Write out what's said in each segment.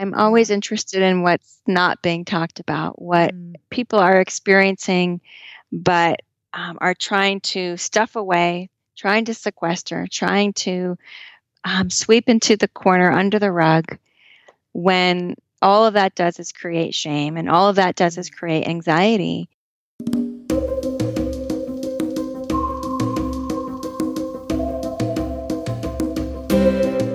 I'm always interested in what's not being talked about, what mm. people are experiencing, but um, are trying to stuff away, trying to sequester, trying to um, sweep into the corner under the rug when all of that does is create shame and all of that does is create anxiety.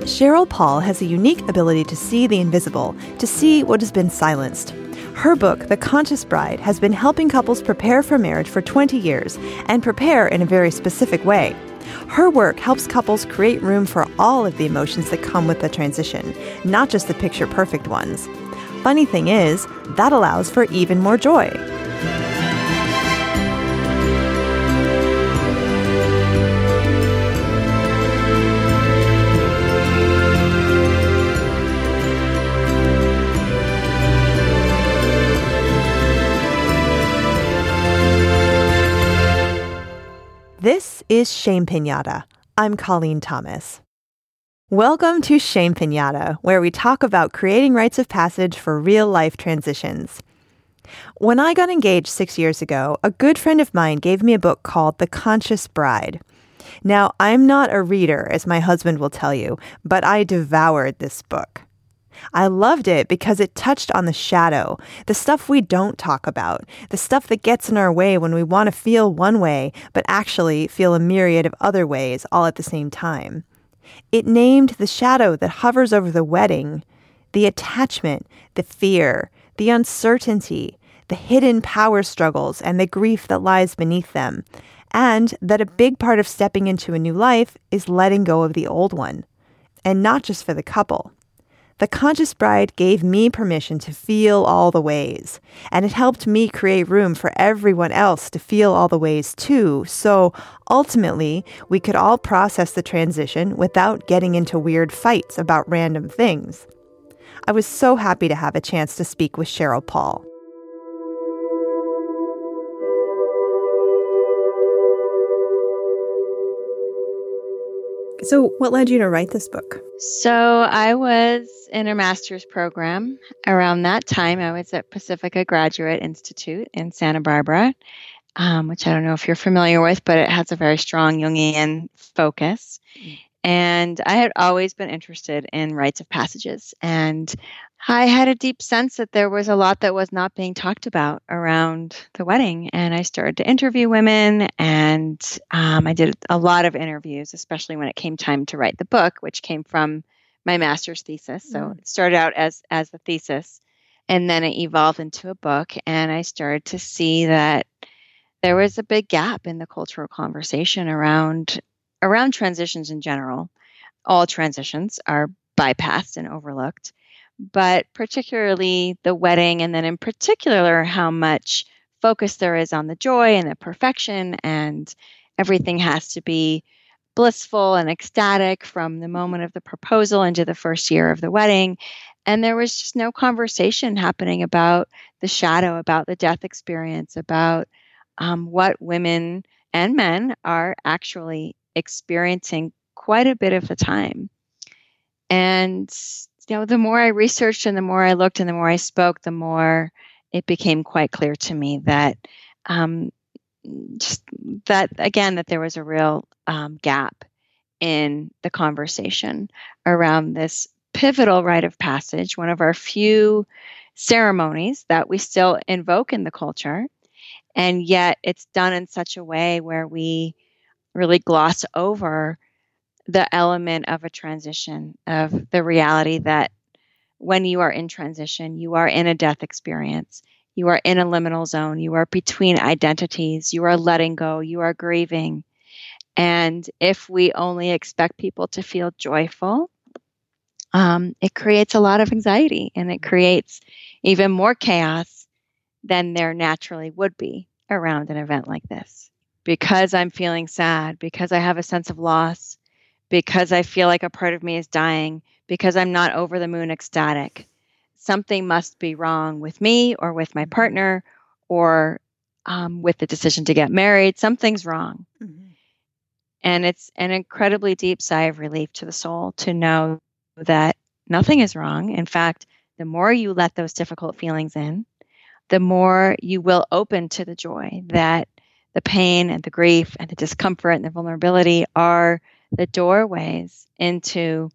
Sheryl Paul has a unique ability to see the invisible, to see what has been silenced. Her book, The Conscious Bride, has been helping couples prepare for marriage for 20 years and prepare in a very specific way. Her work helps couples create room for all of the emotions that come with the transition, not just the picture perfect ones. Funny thing is, that allows for even more joy. This is Shame Pinata. I'm Colleen Thomas. Welcome to Shame Pinata, where we talk about creating rites of passage for real life transitions. When I got engaged six years ago, a good friend of mine gave me a book called The Conscious Bride. Now, I'm not a reader, as my husband will tell you, but I devoured this book. I loved it because it touched on the shadow, the stuff we don't talk about, the stuff that gets in our way when we want to feel one way, but actually feel a myriad of other ways all at the same time. It named the shadow that hovers over the wedding, the attachment, the fear, the uncertainty, the hidden power struggles, and the grief that lies beneath them, and that a big part of stepping into a new life is letting go of the old one. And not just for the couple. The Conscious Bride gave me permission to feel all the ways, and it helped me create room for everyone else to feel all the ways too, so ultimately we could all process the transition without getting into weird fights about random things. I was so happy to have a chance to speak with Sheryl Paul. So, what led you to write this book? So, I was in a master's program. Around that time, I was at Pacifica Graduate Institute in Santa Barbara, um, which I don't know if you're familiar with, but it has a very strong Jungian focus. And I had always been interested in rites of passages. And I had a deep sense that there was a lot that was not being talked about around the wedding. And I started to interview women, and um, I did a lot of interviews, especially when it came time to write the book, which came from my master's thesis. So mm. it started out as as the thesis, and then it evolved into a book. And I started to see that there was a big gap in the cultural conversation around around transitions in general. All transitions are bypassed and overlooked but particularly the wedding, and then in particular, how much focus there is on the joy and the perfection, and everything has to be blissful and ecstatic from the moment of the proposal into the first year of the wedding. And there was just no conversation happening about the shadow, about the death experience, about um, what women and men are actually experiencing quite a bit of the time. And you know, the more I researched and the more I looked and the more I spoke, the more it became quite clear to me that um, just that again that there was a real um, gap in the conversation around this pivotal rite of passage, one of our few ceremonies that we still invoke in the culture, and yet it's done in such a way where we really gloss over the element of a transition, of the reality that when you are in transition, you are in a death experience. You are in a liminal zone. You are between identities. You are letting go. You are grieving. And if we only expect people to feel joyful, um, it creates a lot of anxiety and it creates even more chaos than there naturally would be around an event like this. Because I'm feeling sad, because I have a sense of loss, because I feel like a part of me is dying, because I'm not over the moon ecstatic. Something must be wrong with me or with my partner or um, with the decision to get married. Something's wrong. Mm-hmm. And it's an incredibly deep sigh of relief to the soul to know that nothing is wrong. In fact, the more you let those difficult feelings in, the more you will open to the joy that the pain and the grief and the discomfort and the vulnerability are the doorways into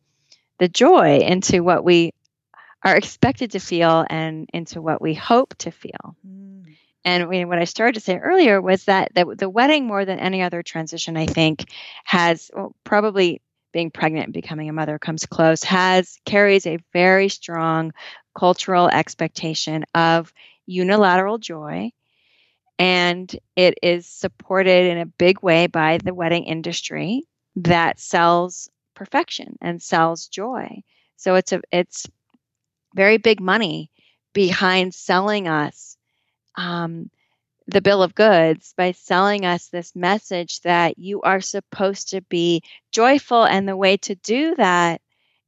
the joy, into what we are expected to feel and into what we hope to feel. Mm. And what I started to say earlier was that the, the wedding, more than any other transition, I think, has well, probably being pregnant and becoming a mother comes close, has carries a very strong cultural expectation of unilateral joy. And it is supported in a big way by the wedding industry that sells perfection and sells joy. So it's a it's very big money behind selling us um, the bill of goods by selling us this message that you are supposed to be joyful. And the way to do that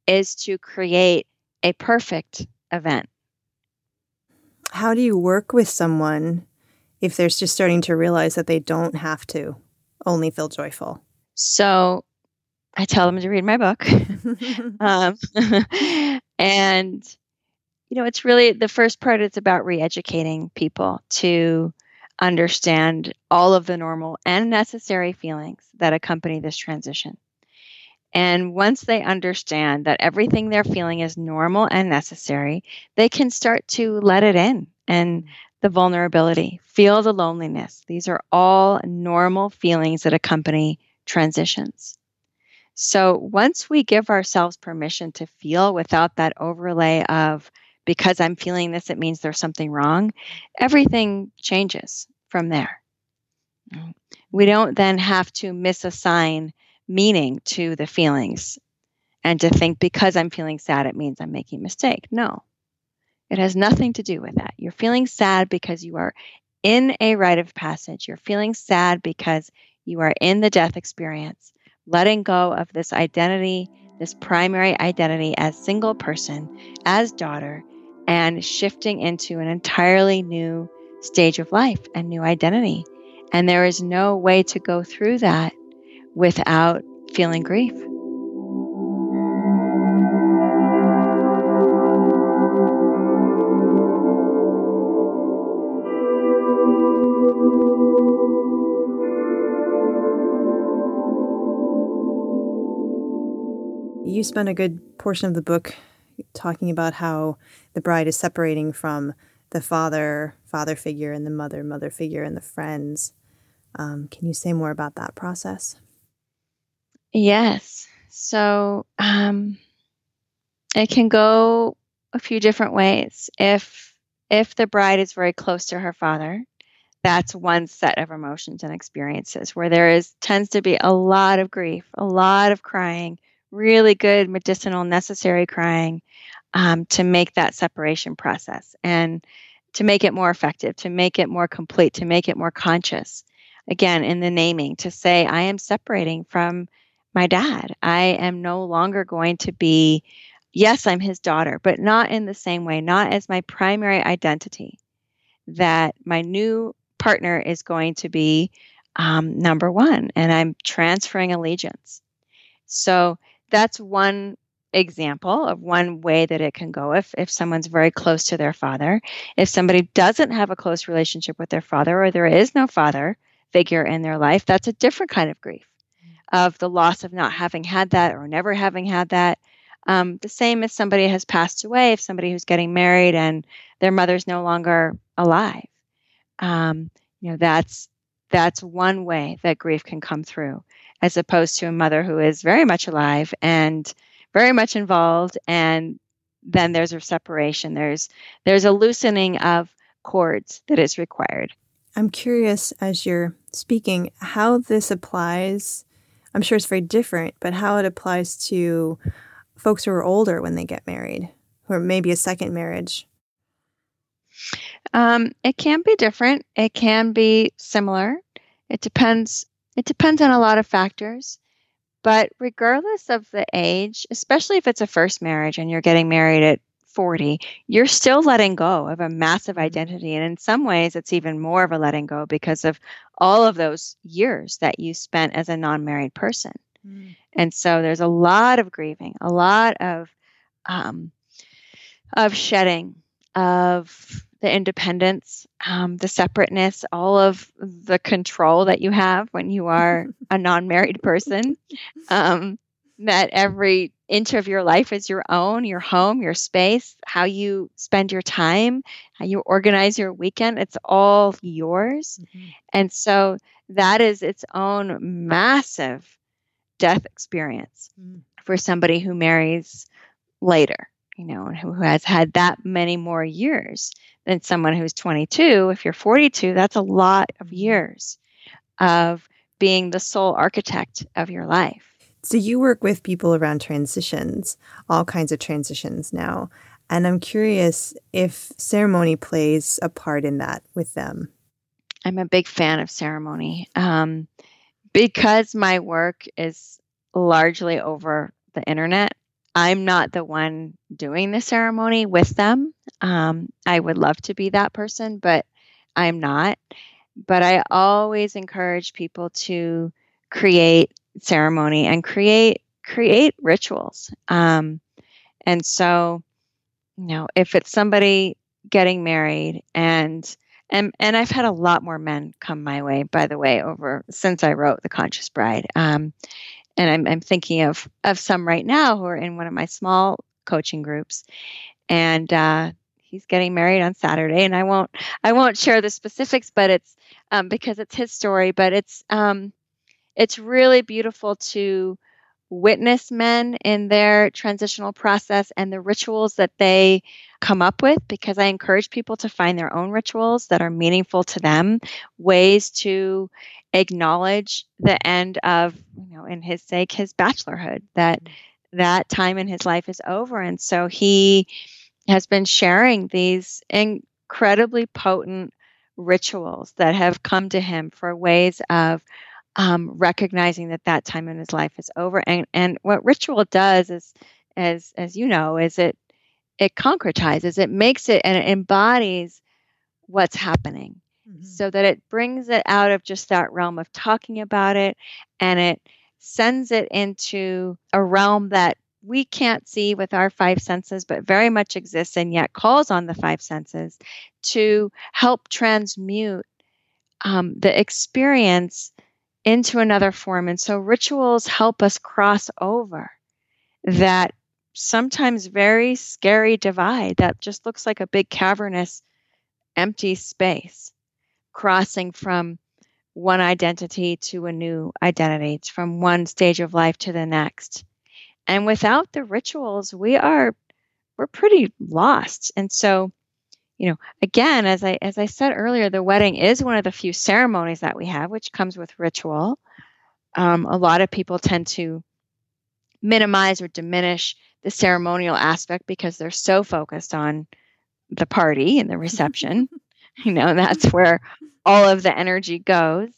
is to create a perfect event. How do you work with someone if they're just starting to realize that they don't have to only feel joyful? So I tell them to read my book. um, and you know, it's really the first part it's about re educating people to understand all of the normal and necessary feelings that accompany this transition. And once they understand that everything they're feeling is normal and necessary, they can start to let it in and the vulnerability, feel the loneliness. These are all normal feelings that accompany transitions. So once we give ourselves permission to feel without that overlay of because I'm feeling this, it means there's something wrong, everything changes from there. We don't then have to misassign meaning to the feelings and to think because I'm feeling sad, it means I'm making a mistake. No, it has nothing to do with that. You're feeling sad because you are in a rite of passage. You're feeling sad because you are in the death experience, letting go of this identity, this primary identity as single person, as daughter, and shifting into an entirely new stage of life and new identity. And there is no way to go through that without feeling grief. You spent a good portion of the book talking about how the bride is separating from the father father figure and the mother mother figure and the friends. Um, can you say more about that process? Yes. So um, it can go a few different ways. If if the bride is very close to her father, that's one set of emotions and experiences where there is tends to be a lot of grief, a lot of crying, really good medicinal necessary crying um, to make that separation process and to make it more effective, to make it more complete, to make it more conscious. Again, in the naming, to say, I am separating from my dad. I am no longer going to be, yes, I'm his daughter, but not in the same way, not as my primary identity. That my new partner is going to be um, number one, and I'm transferring allegiance. So that's one example of one way that it can go if if someone's very close to their father. If somebody doesn't have a close relationship with their father or there is no father figure in their life that's a different kind of grief of the loss of not having had that or never having had that. Um, the same as somebody has passed away if somebody who's getting married and their mother's no longer alive um, you know that's that's one way that grief can come through as opposed to a mother who is very much alive and very much involved and then there's a separation. There's there's a loosening of cords that is required. I'm curious as you're speaking how this applies i'm sure it's very different but how it applies to folks who are older when they get married or maybe a second marriage um, it can be different it can be similar it depends it depends on a lot of factors but regardless of the age, especially if it's a first marriage and you're getting married at 40, you're still letting go of a massive identity. And in some ways, it's even more of a letting go because of all of those years that you spent as a non married person. Mm. And so there's a lot of grieving, a lot of, um, of shedding, of the independence, um, the separateness, all of the control that you have when you are a non married person. Um, that every inch of your life is your own, your home, your space, how you spend your time, how you organize your weekend, it's all yours. Mm-hmm. And so that is its own massive death experience mm. for somebody who marries later, you know, and who has had that many more years than someone who's 22. If you're 42, that's a lot of mm-hmm. years of being the sole architect of your life. So you work with people around transitions, all kinds of transitions now. And I'm curious if ceremony plays a part in that with them. I'm a big fan of ceremony um, because my work is largely over the internet. I'm not the one doing the ceremony with them. Um, I would love to be that person, but I'm not. But I always encourage people to create ceremony and create create rituals. Um, and so, you know, if it's somebody getting married and and and I've had a lot more men come my way, by the way, over since I wrote The Conscious Bride. Um, and I'm, I'm thinking of of some right now who are in one of my small coaching groups, and uh, he's getting married on Saturday, and I won't I won't share the specifics, but it's um, because it's his story, but it's um, it's really beautiful to witness men in their transitional process and the rituals that they come up with because I encourage people to find their own rituals that are meaningful to them, ways to acknowledge the end of, you know, in his sake, his bachelorhood, that mm-hmm. that time in his life is over. And so he has been sharing these incredibly potent rituals that have come to him for ways of um, recognizing that that time in his life is over. And and what ritual does is, as as you know, is it it concretizes, it makes it and it embodies what's happening, mm-hmm. so that it brings it out of just that realm of talking about it, and it sends it into a realm that we can't see with our five senses, but very much exists and yet calls on the five senses to help transmute um, the experience into another form. And so rituals help us cross over that sometimes very scary divide that just looks like a big cavernous empty space crossing from one identity to a new identity from one stage of life to the next and without the rituals we are we're pretty lost and so you know again as i as i said earlier the wedding is one of the few ceremonies that we have which comes with ritual. Um, a lot of people tend to minimize or diminish the ceremonial aspect because they're so focused on the party and the reception. You know that's where all of the energy goes.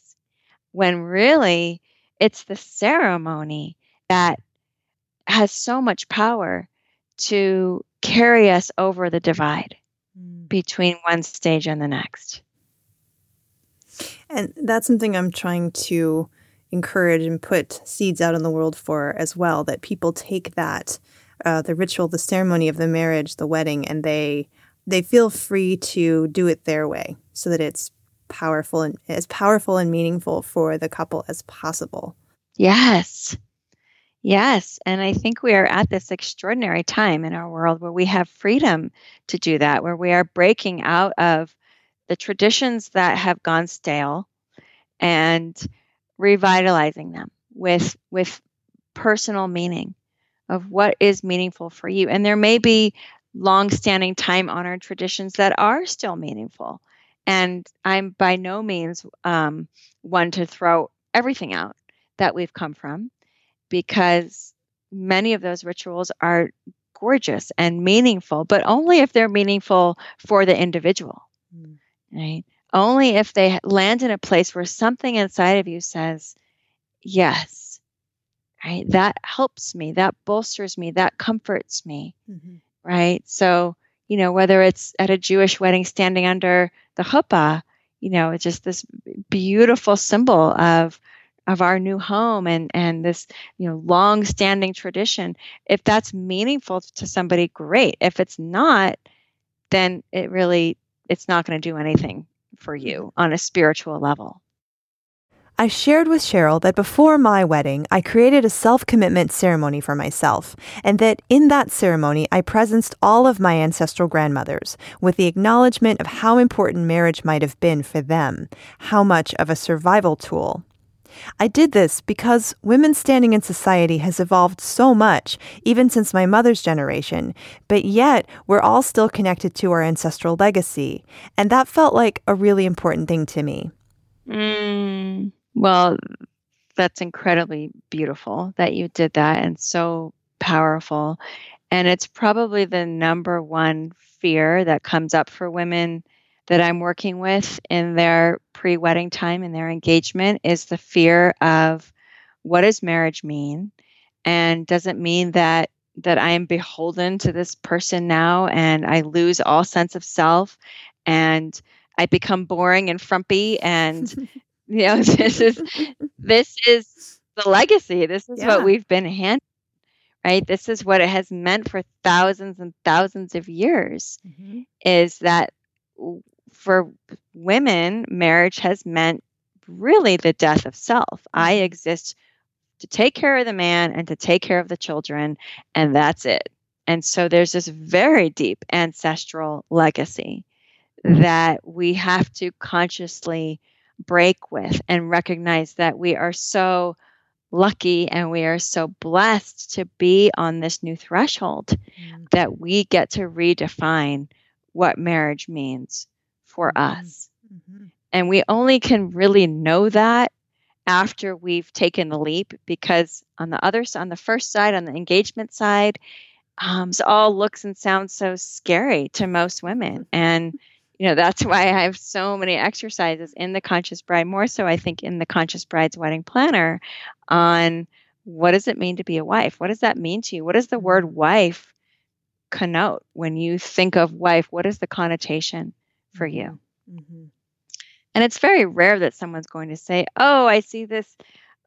When really it's the ceremony that has so much power to carry us over the divide between one stage and the next. And that's something I'm trying to encourage and put seeds out in the world for as well that people take that uh, the ritual the ceremony of the marriage the wedding and they they feel free to do it their way so that it's powerful and as powerful and meaningful for the couple as possible. Yes Yes. And I think we are at this extraordinary time in our world where we have freedom to do that, where we are breaking out of the traditions that have gone stale and revitalizing them with with personal meaning of what is meaningful for you. And there may be long-standing time-honored traditions that are still meaningful. And I'm by no means um, one to throw everything out that we've come from because many of those rituals are gorgeous and meaningful, but only if they're meaningful for the individual, mm. right? Only if they land in a place where something inside of you says, yes, right? That helps me, that bolsters me, that comforts me, mm-hmm. right? So, you know, whether it's at a Jewish wedding standing under the chuppah, you know, it's just this beautiful symbol of of our new home and and this you know long standing tradition if that's meaningful to somebody great if it's not then it really it's not going to do anything for you mm-hmm. on a spiritual level I shared with Sheryl that before my wedding, I created a self commitment ceremony for myself, and that in that ceremony, I presenced all of my ancestral grandmothers with the acknowledgement of how important marriage might have been for them, how much of a survival tool. I did this because women's standing in society has evolved so much, even since my mother's generation, but yet we're all still connected to our ancestral legacy, and that felt like a really important thing to me. Mm. Well, that's incredibly beautiful that you did that and so powerful. And it's probably the number one fear that comes up for women that I'm working with in their pre wedding time and their engagement is the fear of what does marriage mean? And does it mean that that I am beholden to this person now and I lose all sense of self and I become boring and frumpy and you know this is this is the legacy this is yeah. what we've been handed right this is what it has meant for thousands and thousands of years mm-hmm. is that for women marriage has meant really the death of self mm-hmm. i exist to take care of the man and to take care of the children and that's it and so there's this very deep ancestral legacy mm-hmm. that we have to consciously break with and recognize that we are so lucky and we are so blessed to be on this new threshold mm-hmm. that we get to redefine what marriage means for mm-hmm. us. Mm-hmm. And we only can really know that after we've taken the leap because on the other on the first side, on the engagement side, um, it all looks and sounds so scary to most women. And you know that's why i have so many exercises in the conscious bride more so i think in the conscious bride's wedding planner on what does it mean to be a wife what does that mean to you what does the word mm-hmm. wife connote when you think of wife what is the connotation for you mm-hmm. mm-hmm. and it's very rare that someone's going to say oh i see this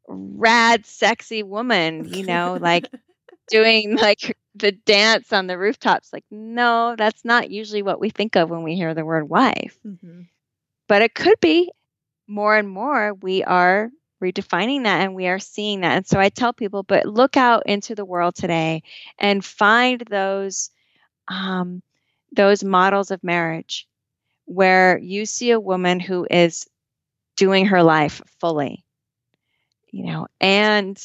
rad sexy woman you know like doing like the dance on the rooftops. Like, no, that's not usually what we think of when we hear the word wife. Mm-hmm. But it could be more and more we are redefining that and we are seeing that. And so I tell people, but look out into the world today and find those um, those models of marriage where you see a woman who is doing her life fully, you know, and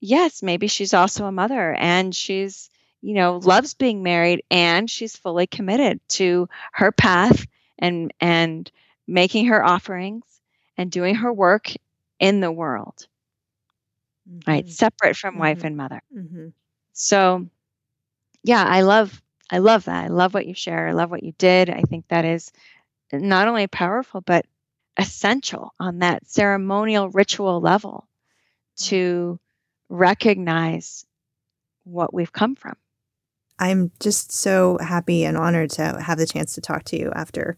yes, maybe she's also a mother and she's, you know, loves being married and she's fully committed to her path and and making her offerings and doing her work in the world. Mm-hmm. Right, separate from mm-hmm. wife and mother. Mm-hmm. So, yeah, I love I love that. I love what you share. I love what you did. I think that is not only powerful but essential on that ceremonial ritual level to recognize what we've come from. I'm just so happy and honored to have the chance to talk to you after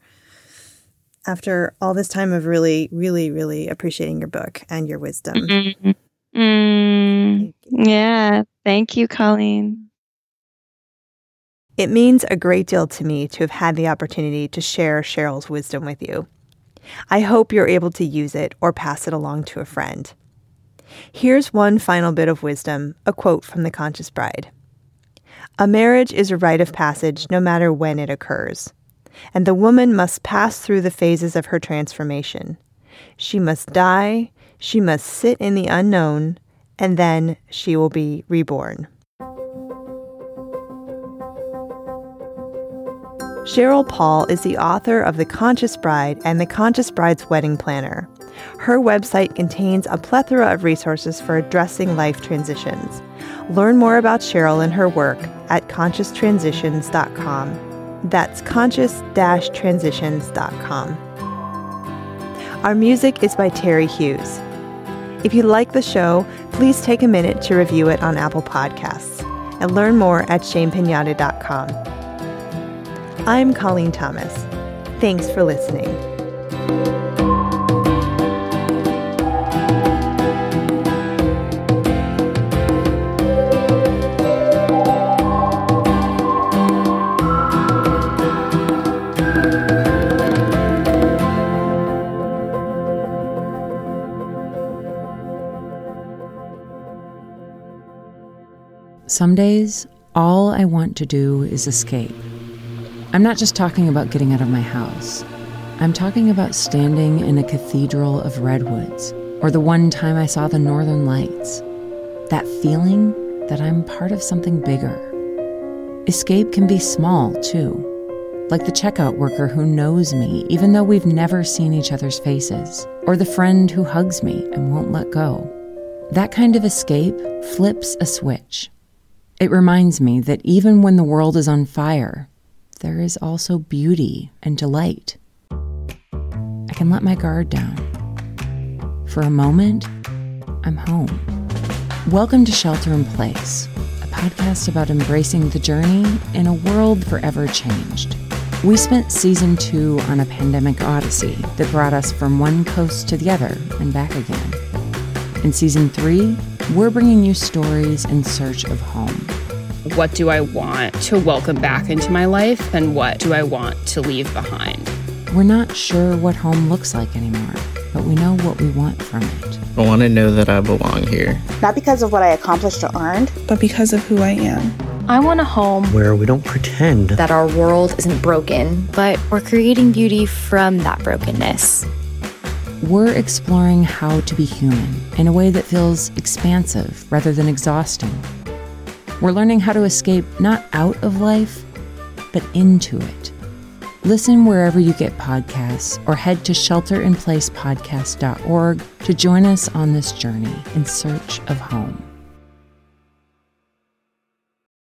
after all this time of really, really, really appreciating your book and your wisdom. Mm-hmm. Mm, thank yeah. Thank you, Colleen. It means a great deal to me to have had the opportunity to share Sheryl's wisdom with you. I hope you're able to use it or pass it along to a friend. Here's one final bit of wisdom a quote from The Conscious Bride A marriage is a rite of passage no matter when it occurs, and the woman must pass through the phases of her transformation. She must die, she must sit in the unknown, and then she will be reborn. Sheryl Paul is the author of The Conscious Bride and The Conscious Bride's Wedding Planner. Her website contains a plethora of resources for addressing life transitions. Learn more about Sheryl and her work at conscioustransitions.com. That's conscious-transitions.com. Our music is by Terry Hughes. If you like the show, please take a minute to review it on Apple Podcasts and learn more at shamepinata.com. I'm Colleen Thomas. Thanks for listening. Some days, all I want to do is escape. I'm not just talking about getting out of my house. I'm talking about standing in a cathedral of redwoods, or the one time I saw the northern lights. That feeling that I'm part of something bigger. Escape can be small, too, like the checkout worker who knows me even though we've never seen each other's faces, or the friend who hugs me and won't let go. That kind of escape flips a switch. It reminds me that even when the world is on fire, there is also beauty and delight. I can let my guard down. For a moment, I'm home. Welcome to Shelter in Place, a podcast about embracing the journey in a world forever changed. We spent season two on a pandemic odyssey that brought us from one coast to the other and back again. In season three, we're bringing you stories in search of home. What do I want to welcome back into my life, and what do I want to leave behind? We're not sure what home looks like anymore, but we know what we want from it. I want to know that I belong here. Not because of what I accomplished or earned, but because of who I am. I want a home where we don't pretend that our world isn't broken, but we're creating beauty from that brokenness. We're exploring how to be human in a way that feels expansive rather than exhausting. We're learning how to escape not out of life, but into it. Listen wherever you get podcasts or head to shelterinplacepodcast.org to join us on this journey in search of home.